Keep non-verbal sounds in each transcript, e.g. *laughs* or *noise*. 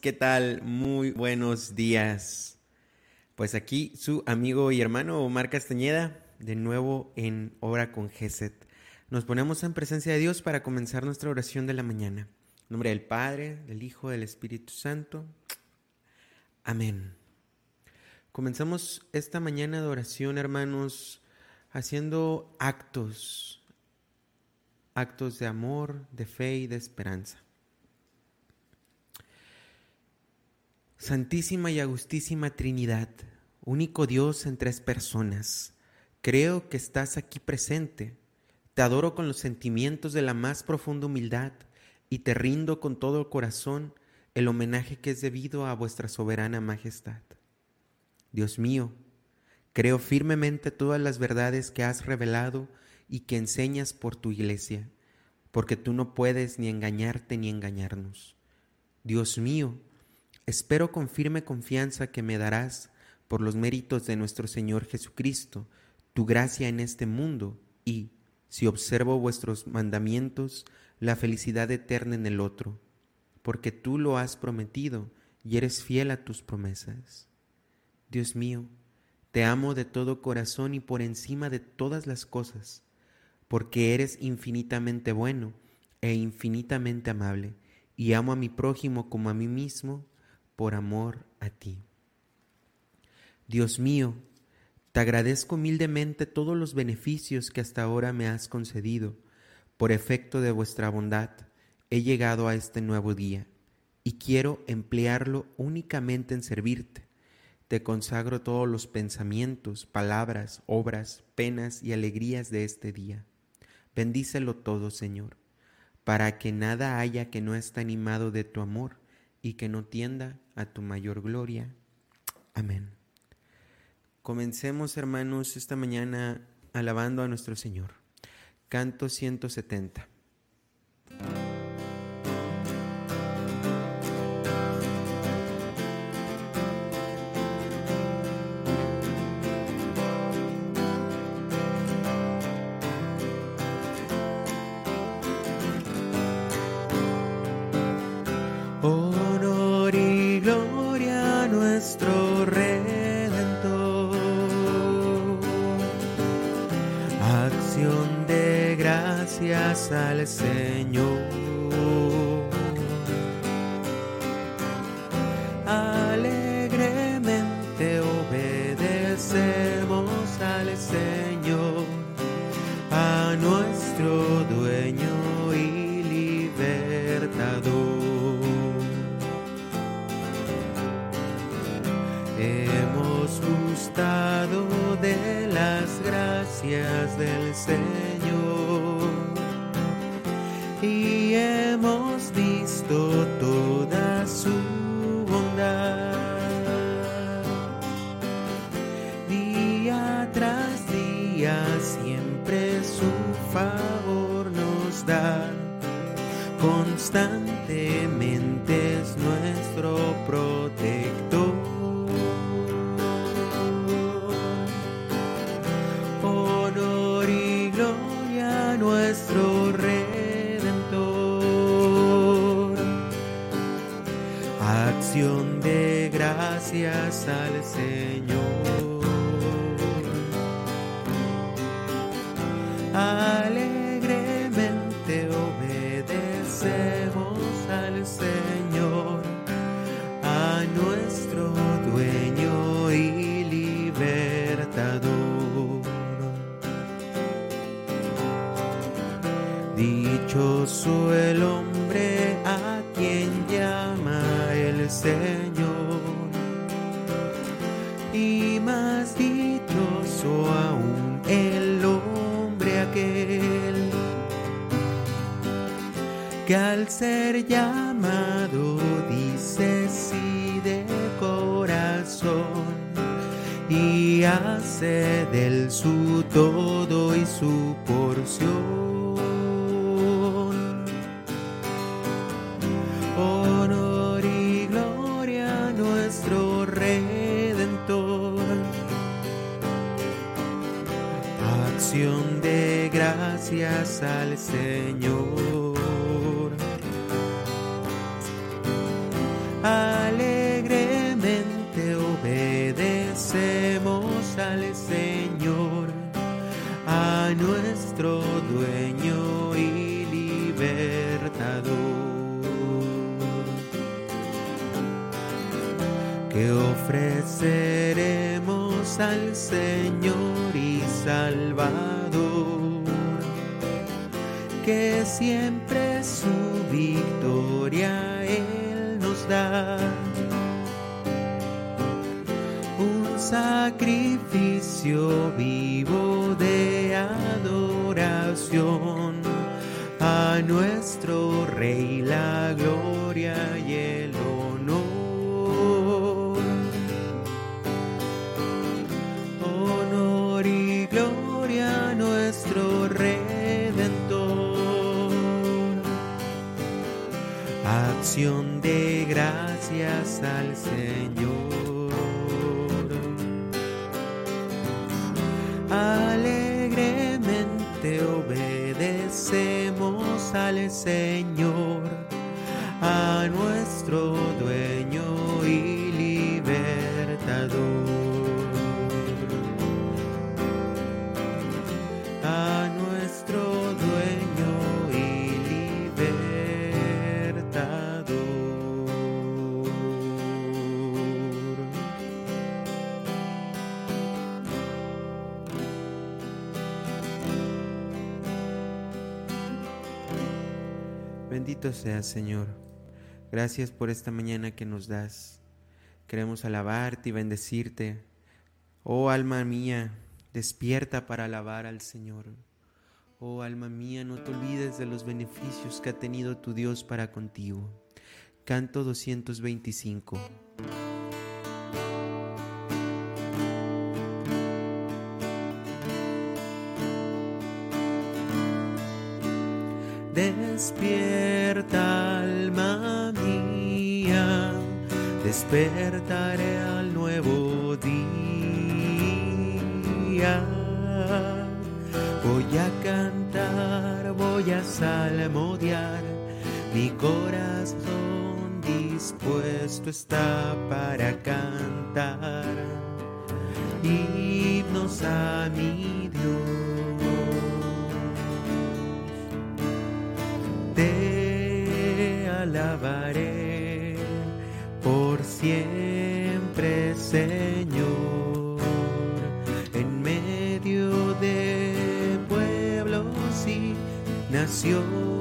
¿qué tal? Muy buenos días. Pues aquí su amigo y hermano Omar Castañeda, de nuevo en Obra con Geset. Nos ponemos en presencia de Dios para comenzar nuestra oración de la mañana. En nombre del Padre, del Hijo, del Espíritu Santo. Amén. Comenzamos esta mañana de oración, hermanos, haciendo actos, actos de amor, de fe y de esperanza. Santísima y Agustísima Trinidad, único Dios en tres personas, creo que estás aquí presente. Te adoro con los sentimientos de la más profunda humildad y te rindo con todo el corazón el homenaje que es debido a vuestra soberana majestad. Dios mío, creo firmemente todas las verdades que has revelado y que enseñas por tu iglesia, porque tú no puedes ni engañarte ni engañarnos. Dios mío, Espero con firme confianza que me darás, por los méritos de nuestro Señor Jesucristo, tu gracia en este mundo y, si observo vuestros mandamientos, la felicidad eterna en el otro, porque tú lo has prometido y eres fiel a tus promesas. Dios mío, te amo de todo corazón y por encima de todas las cosas, porque eres infinitamente bueno e infinitamente amable, y amo a mi prójimo como a mí mismo, por amor a ti. Dios mío, te agradezco humildemente todos los beneficios que hasta ahora me has concedido. Por efecto de vuestra bondad, he llegado a este nuevo día y quiero emplearlo únicamente en servirte. Te consagro todos los pensamientos, palabras, obras, penas y alegrías de este día. Bendícelo todo, Señor, para que nada haya que no esté animado de tu amor y que no tienda a tu mayor gloria. Amén. Comencemos, hermanos, esta mañana alabando a nuestro Señor. Canto 170. Nuestro dueño y libertador. Hemos gustado de las gracias del Señor Señor, a nuestro dueño Alegremente obedecemos al Señor, a nuestro dueño y libertador. Que ofreceremos al Señor y Salvador, que siempre su victoria Un sacrificio vivo de adoración a nuestro Rey la gloria y el honor. Honor y gloria a nuestro Redentor. Acción al Señor. Alegremente obedecemos al Señor, Seas, Señor. Gracias por esta mañana que nos das. Queremos alabarte y bendecirte. Oh alma mía, despierta para alabar al Señor. Oh alma mía, no te olvides de los beneficios que ha tenido tu Dios para contigo. Canto 225. Despierta alma mía, despertaré al nuevo día. Voy a cantar, voy a salmodiar, mi corazón dispuesto está para cantar himnos a mi Dios. Por siempre, Señor, en medio de pueblos y naciones.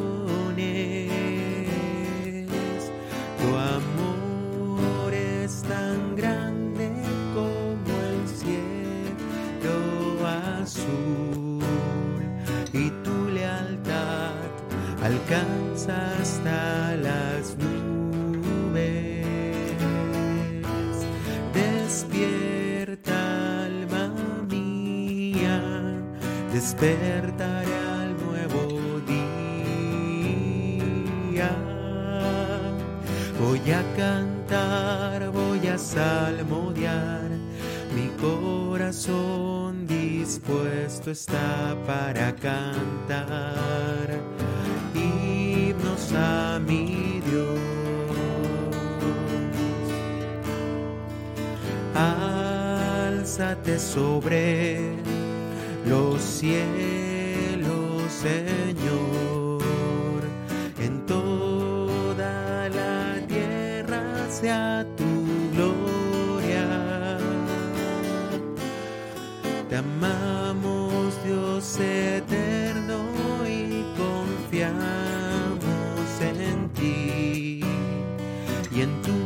Alcanza hasta las nubes. Despierta, alma mía, despertaré al nuevo día. Voy a cantar, voy a salmodiar, mi corazón dispuesto está para cantar himnos a mi Dios. Álzate sobre los cielos, Señor, y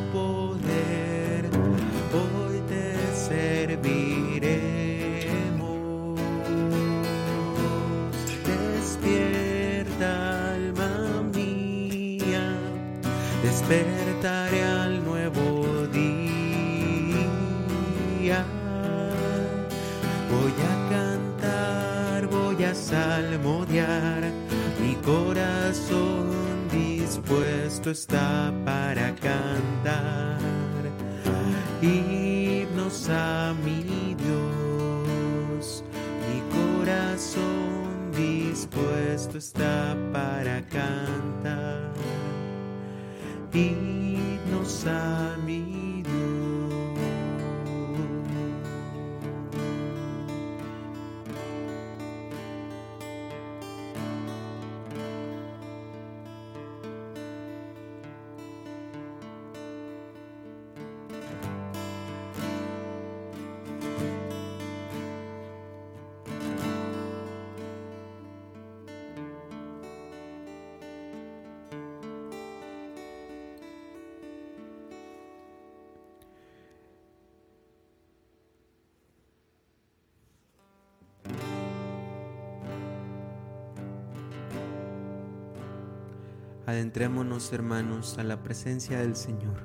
Adentrémonos, hermanos, a la presencia del Señor.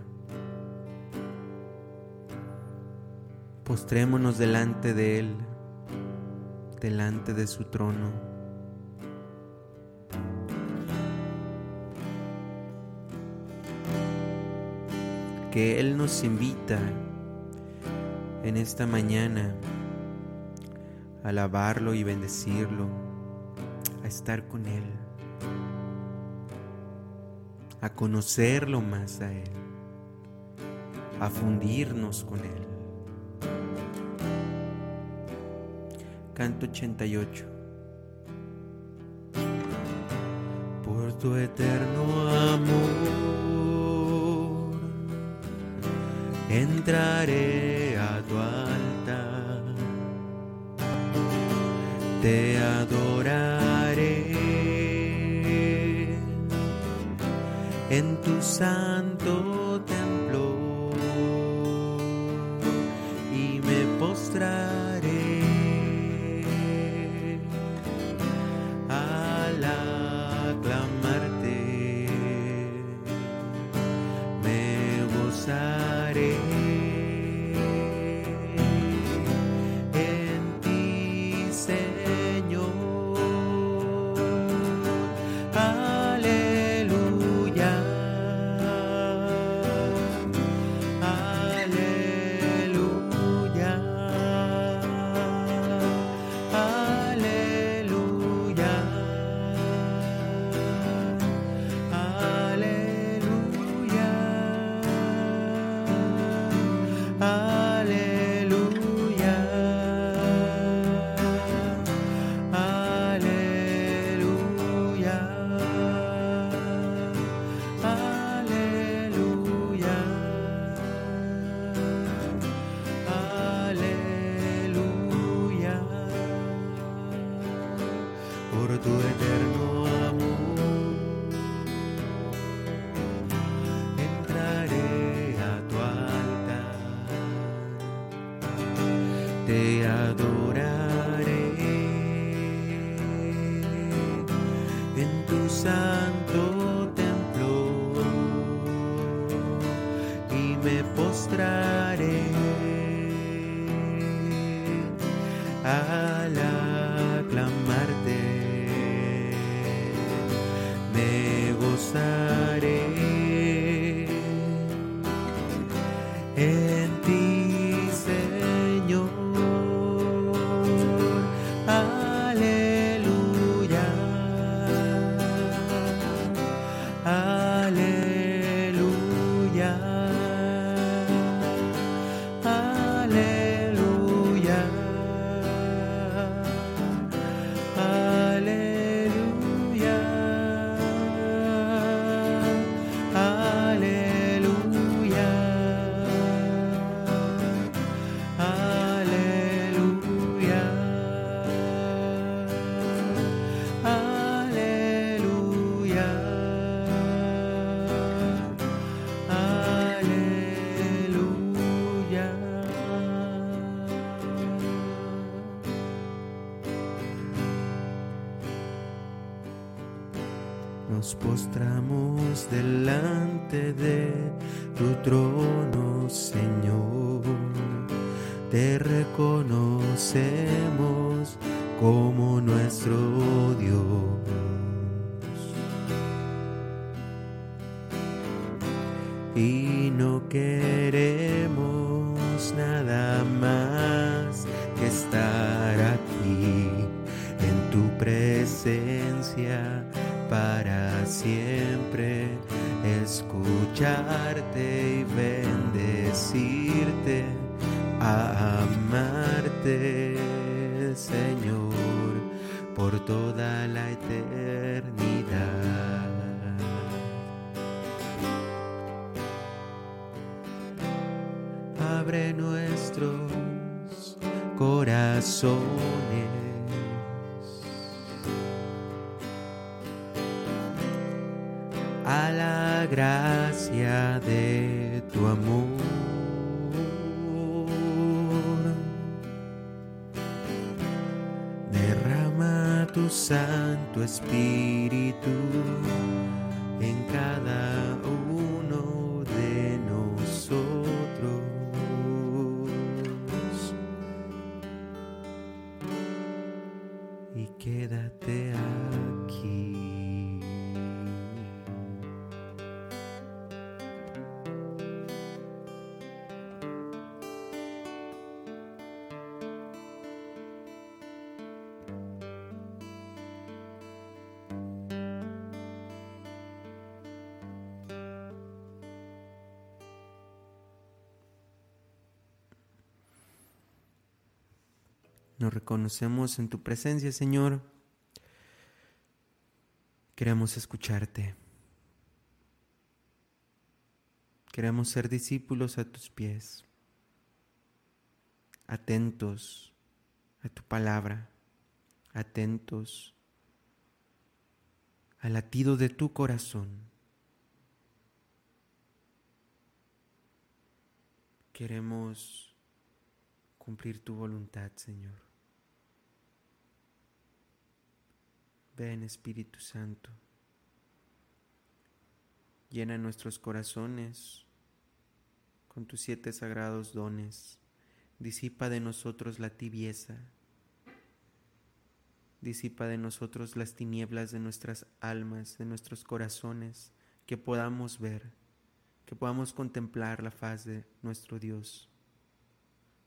Postrémonos delante de Él, delante de su trono. Que Él nos invita en esta mañana a alabarlo y bendecirlo, a estar con Él a conocerlo más a Él, a fundirnos con Él. Canto 88. Por tu eterno amor, entraré a tu altar, te adoraré tu santo Nos tu trono, Señor. Te reconocemos como nuestro Dios. Y no queremos nada más que estar aquí en tu presencia para siempre escucharte y bendecirte, amarte, Señor, por toda la eternidad. Tu Santo Espíritu en cada en tu presencia, Señor. Queremos escucharte. Queremos ser discípulos a tus pies, atentos a tu palabra, atentos al latido de tu corazón. Queremos cumplir tu voluntad, Señor. Ven Espíritu Santo, llena nuestros corazones con tus siete sagrados dones, disipa de nosotros la tibieza, disipa de nosotros las tinieblas de nuestras almas, de nuestros corazones, que podamos ver, que podamos contemplar la faz de nuestro Dios.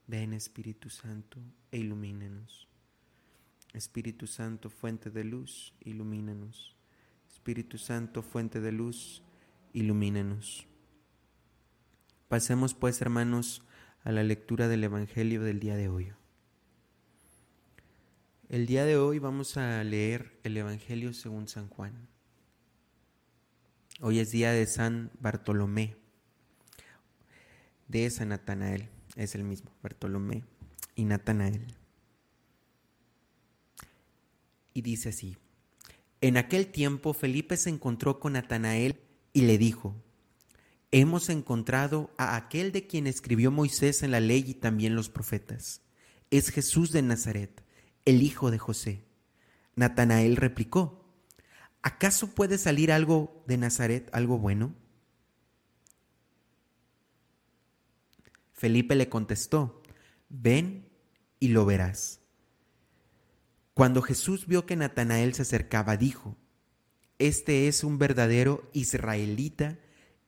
Ven Espíritu Santo e ilumínenos. Espíritu Santo, fuente de luz, ilumínanos. Espíritu Santo, fuente de luz, ilumínanos. Pasemos pues, hermanos, a la lectura del Evangelio del día de hoy. El día de hoy vamos a leer el Evangelio según San Juan. Hoy es día de San Bartolomé, de San Natanael, es el mismo, Bartolomé y Natanael y dice así. En aquel tiempo Felipe se encontró con Natanael y le dijo, Hemos encontrado a aquel de quien escribió Moisés en la ley y también los profetas. Es Jesús de Nazaret, el hijo de José. Natanael replicó, ¿acaso puede salir algo de Nazaret, algo bueno? Felipe le contestó, ven y lo verás. Cuando Jesús vio que Natanael se acercaba, dijo, Este es un verdadero israelita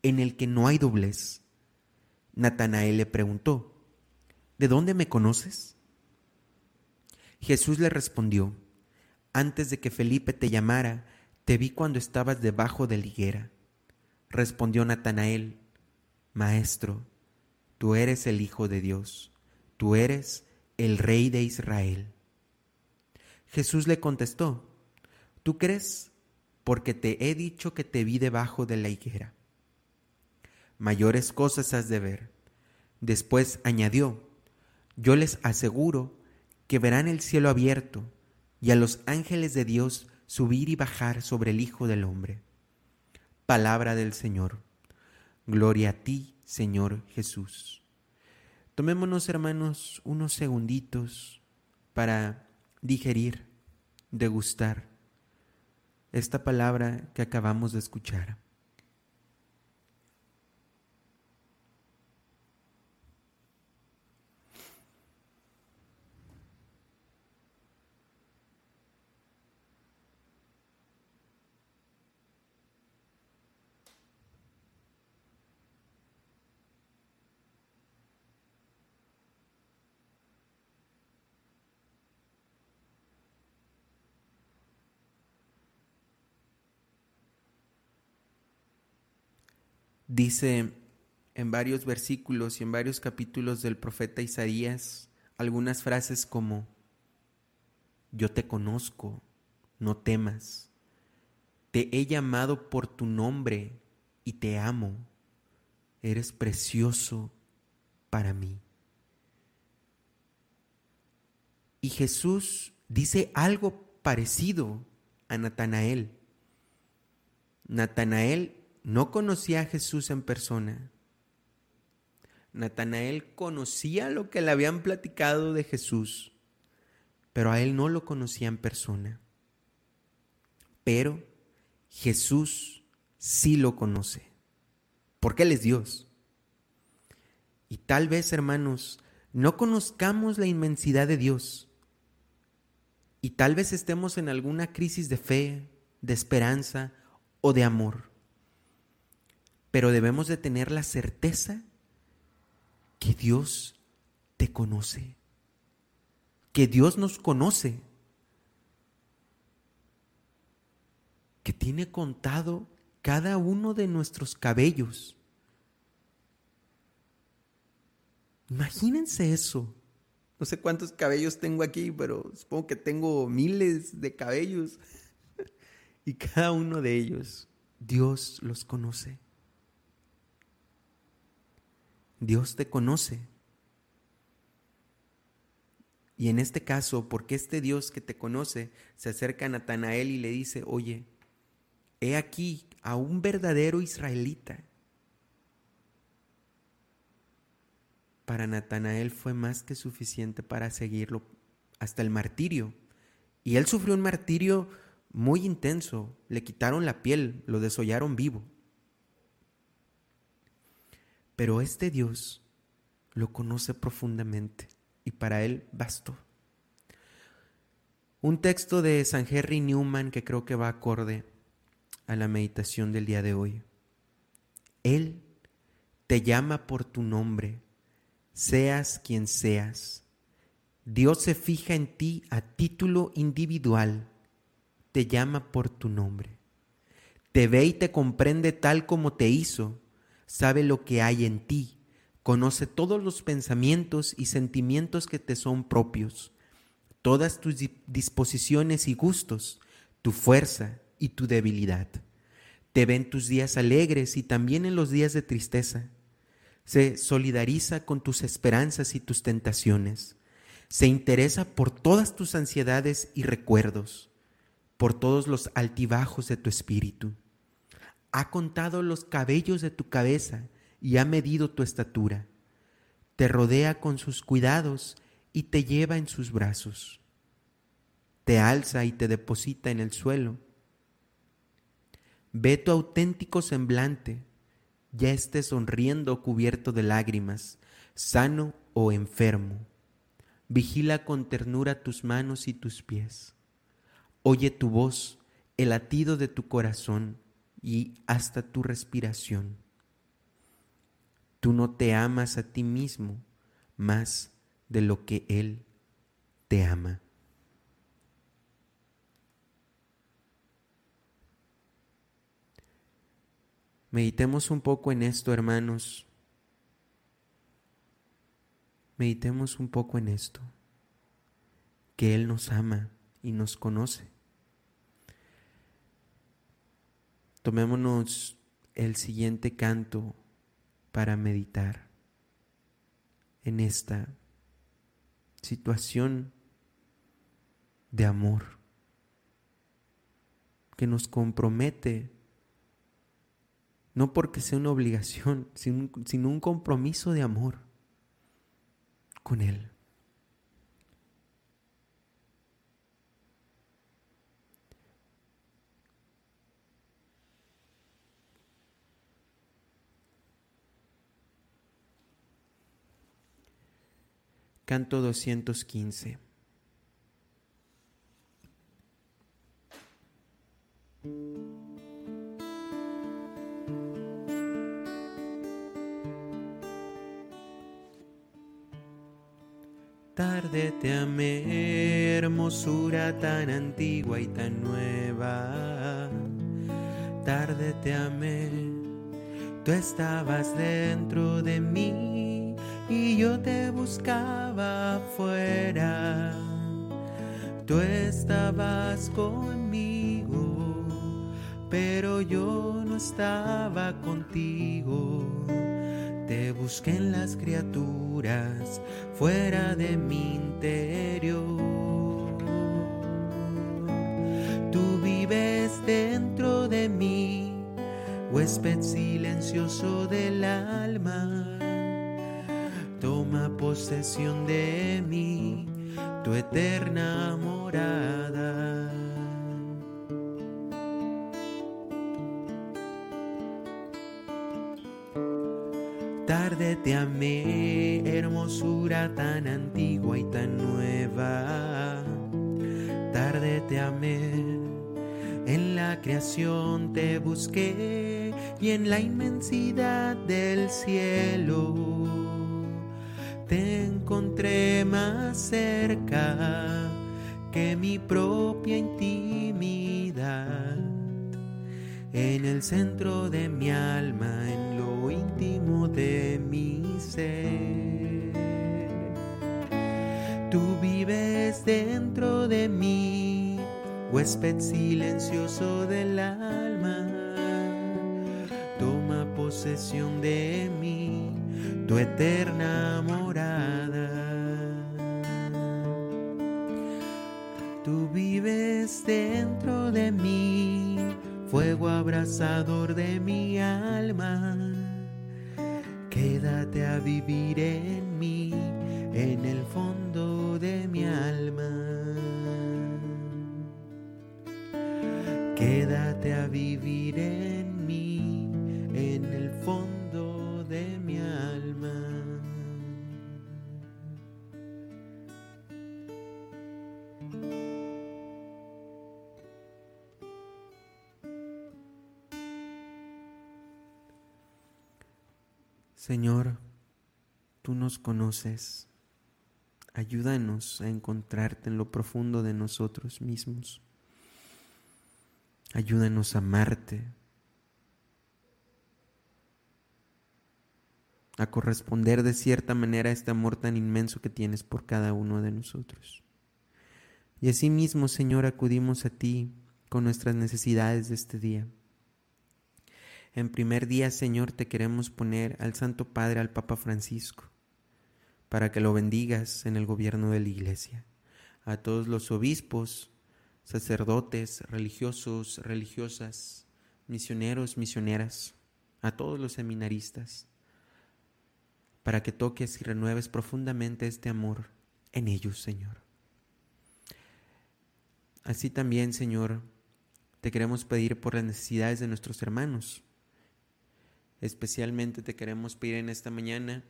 en el que no hay doblez. Natanael le preguntó, ¿De dónde me conoces? Jesús le respondió, Antes de que Felipe te llamara, te vi cuando estabas debajo de la higuera. Respondió Natanael, Maestro, tú eres el Hijo de Dios, tú eres el Rey de Israel. Jesús le contestó, ¿tú crees? Porque te he dicho que te vi debajo de la higuera. Mayores cosas has de ver. Después añadió, yo les aseguro que verán el cielo abierto y a los ángeles de Dios subir y bajar sobre el Hijo del Hombre. Palabra del Señor. Gloria a ti, Señor Jesús. Tomémonos, hermanos, unos segunditos para digerir, degustar esta palabra que acabamos de escuchar. Dice en varios versículos y en varios capítulos del profeta Isaías algunas frases como, yo te conozco, no temas, te he llamado por tu nombre y te amo, eres precioso para mí. Y Jesús dice algo parecido a Natanael. Natanael no conocía a Jesús en persona. Natanael conocía lo que le habían platicado de Jesús, pero a él no lo conocía en persona. Pero Jesús sí lo conoce, porque Él es Dios. Y tal vez, hermanos, no conozcamos la inmensidad de Dios, y tal vez estemos en alguna crisis de fe, de esperanza o de amor. Pero debemos de tener la certeza que Dios te conoce, que Dios nos conoce, que tiene contado cada uno de nuestros cabellos. Imagínense eso. No sé cuántos cabellos tengo aquí, pero supongo que tengo miles de cabellos. *laughs* y cada uno de ellos, Dios los conoce. Dios te conoce. Y en este caso, porque este Dios que te conoce se acerca a Natanael y le dice, oye, he aquí a un verdadero israelita para Natanael fue más que suficiente para seguirlo hasta el martirio. Y él sufrió un martirio muy intenso, le quitaron la piel, lo desollaron vivo. Pero este Dios lo conoce profundamente y para él bastó. Un texto de San Henry Newman que creo que va acorde a la meditación del día de hoy. Él te llama por tu nombre seas quien seas. Dios se fija en ti a título individual, te llama por tu nombre. Te ve y te comprende tal como te hizo, sabe lo que hay en ti, conoce todos los pensamientos y sentimientos que te son propios, todas tus disposiciones y gustos, tu fuerza y tu debilidad. Te ve en tus días alegres y también en los días de tristeza se solidariza con tus esperanzas y tus tentaciones, se interesa por todas tus ansiedades y recuerdos, por todos los altibajos de tu espíritu. Ha contado los cabellos de tu cabeza y ha medido tu estatura. Te rodea con sus cuidados y te lleva en sus brazos. Te alza y te deposita en el suelo. Ve tu auténtico semblante ya esté sonriendo cubierto de lágrimas, sano o enfermo. Vigila con ternura tus manos y tus pies. Oye tu voz, el latido de tu corazón y hasta tu respiración. Tú no te amas a ti mismo más de lo que Él te ama. Meditemos un poco en esto, hermanos. Meditemos un poco en esto, que Él nos ama y nos conoce. Tomémonos el siguiente canto para meditar en esta situación de amor que nos compromete no porque sea una obligación, sino un compromiso de amor con Él. Canto 215. Tarde te amé, hermosura tan antigua y tan nueva. Tarde te amé, Tú estabas dentro de mí y yo te buscaba afuera. Tú estabas conmigo, pero yo no estaba contigo. Te busqué en las criaturas, fuera de mi interior. Tú vives dentro de mí huésped silencioso del alma, posesión de mí, tu eterna morada. Tarde te amé, hermosura tan antigua y tan nueva. Tarde te amé, en la creación te busqué y en la inmensidad del cielo te encontré más cerca que mi propia intimidad. En el centro de mi alma, en lo íntimo de mi ser. Tú vives dentro de mí, huésped silencioso del alma posesión de mí, tu eterna morada. Tú vives dentro de mí, fuego abrasador de mi alma. Quédate a vivir en mí, en el fondo de mi alma. Quédate a vivir en Señor, tú nos conoces. Ayúdanos a encontrarte en lo profundo de nosotros mismos. Ayúdanos a amarte a corresponder de cierta manera a este amor tan inmenso que tienes por cada uno de nosotros. Y asimismo, Señor, acudimos a ti con nuestras necesidades de este día. En primer día, Señor, te queremos poner al Santo Padre, al Papa Francisco, para que lo bendigas en el gobierno de la Iglesia, a todos los obispos, sacerdotes, religiosos, religiosas, misioneros, misioneras, a todos los seminaristas, para que toques y renueves profundamente este amor en ellos, Señor. Así también, Señor, te queremos pedir por las necesidades de nuestros hermanos. Especialmente te queremos pedir en esta mañana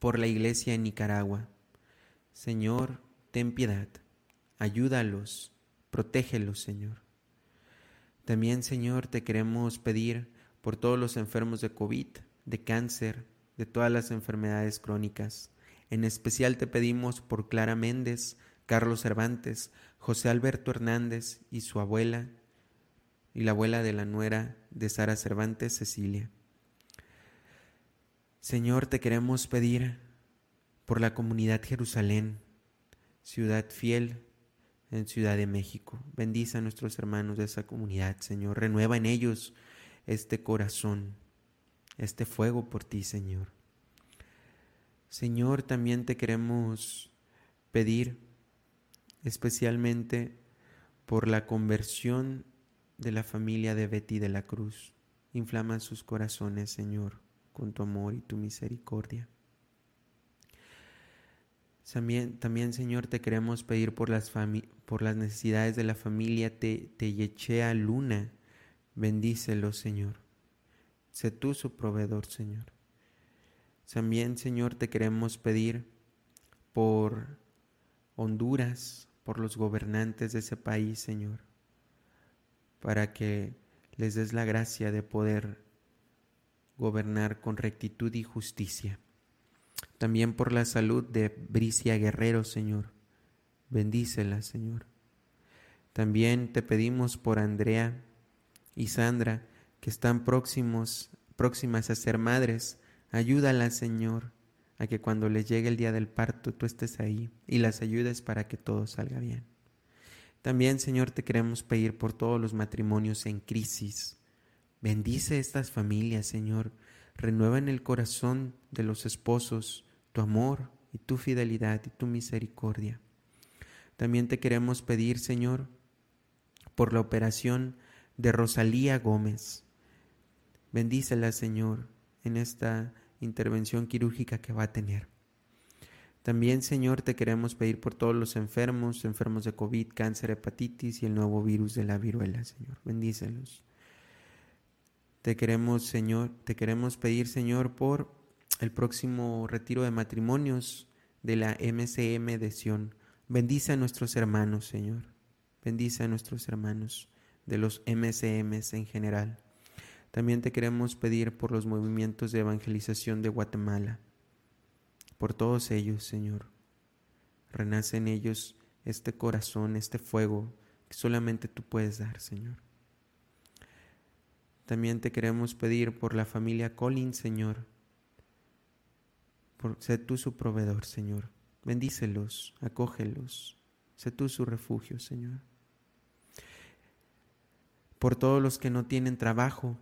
por la iglesia en Nicaragua. Señor, ten piedad, ayúdalos, protégelos, Señor. También, Señor, te queremos pedir por todos los enfermos de COVID, de cáncer, de todas las enfermedades crónicas. En especial te pedimos por Clara Méndez, Carlos Cervantes, José Alberto Hernández y su abuela, y la abuela de la nuera de Sara Cervantes, Cecilia. Señor, te queremos pedir por la comunidad Jerusalén, ciudad fiel en Ciudad de México. Bendice a nuestros hermanos de esa comunidad, Señor. Renueva en ellos este corazón este fuego por ti, Señor. Señor, también te queremos pedir especialmente por la conversión de la familia de Betty de la Cruz. Inflama sus corazones, Señor, con tu amor y tu misericordia. También, también Señor, te queremos pedir por las, por las necesidades de la familia Teyechea Luna. Bendícelo, Señor. Sé tú su proveedor, Señor. También, Señor, te queremos pedir por Honduras, por los gobernantes de ese país, Señor, para que les des la gracia de poder gobernar con rectitud y justicia. También por la salud de Bricia Guerrero, Señor. Bendícela, Señor. También te pedimos por Andrea y Sandra, que están próximos, próximas a ser madres, ayúdalas, Señor, a que cuando les llegue el día del parto tú estés ahí y las ayudes para que todo salga bien. También, Señor, te queremos pedir por todos los matrimonios en crisis. Bendice estas familias, Señor. Renueva en el corazón de los esposos tu amor y tu fidelidad y tu misericordia. También te queremos pedir, Señor, por la operación de Rosalía Gómez. Bendícela, Señor, en esta intervención quirúrgica que va a tener. También, Señor, te queremos pedir por todos los enfermos, enfermos de COVID, cáncer, hepatitis y el nuevo virus de la viruela, Señor. Bendícelos. Te queremos, Señor, te queremos pedir, Señor, por el próximo retiro de matrimonios de la MCM de Sion. Bendice a nuestros hermanos, Señor. Bendice a nuestros hermanos de los MCMs en general. También te queremos pedir por los movimientos de evangelización de Guatemala por todos ellos, Señor. Renace en ellos este corazón, este fuego que solamente tú puedes dar, Señor. También te queremos pedir por la familia Collins, Señor. Sé tú su proveedor, Señor. Bendícelos, acógelos. Sé tú su refugio, Señor. Por todos los que no tienen trabajo,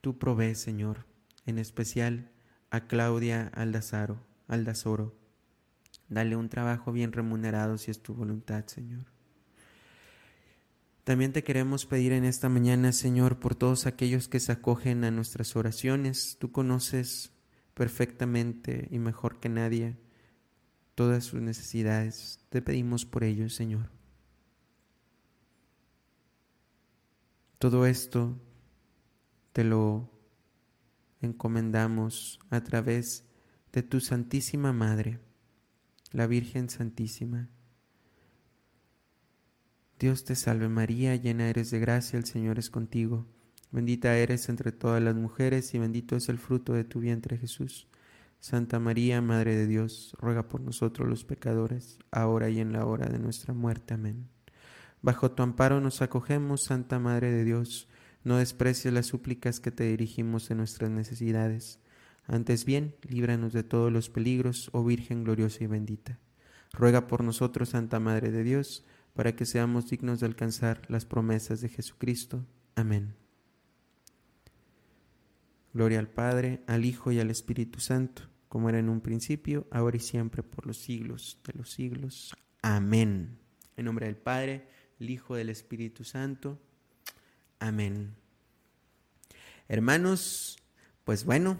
tú provees, Señor. En especial a Claudia Aldazaro Aldazoro. Dale un trabajo bien remunerado si es tu voluntad, Señor. También te queremos pedir en esta mañana, Señor, por todos aquellos que se acogen a nuestras oraciones. Tú conoces perfectamente y mejor que nadie todas sus necesidades. Te pedimos por ellos, Señor. Todo esto te lo encomendamos a través de tu Santísima Madre, la Virgen Santísima. Dios te salve María, llena eres de gracia, el Señor es contigo. Bendita eres entre todas las mujeres y bendito es el fruto de tu vientre Jesús. Santa María, Madre de Dios, ruega por nosotros los pecadores, ahora y en la hora de nuestra muerte. Amén. Bajo tu amparo nos acogemos, Santa Madre de Dios, no desprecies las súplicas que te dirigimos en nuestras necesidades antes bien, líbranos de todos los peligros, oh Virgen gloriosa y bendita. Ruega por nosotros, Santa Madre de Dios, para que seamos dignos de alcanzar las promesas de Jesucristo. Amén. Gloria al Padre, al Hijo y al Espíritu Santo, como era en un principio, ahora y siempre, por los siglos de los siglos. Amén. En nombre del Padre, el Hijo y del Espíritu Santo. Amén. Hermanos, pues bueno,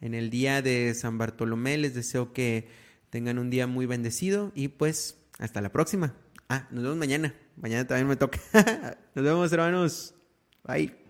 en el día de San Bartolomé. Les deseo que tengan un día muy bendecido y pues hasta la próxima. Ah, nos vemos mañana. Mañana también me toca. *laughs* nos vemos hermanos. Bye.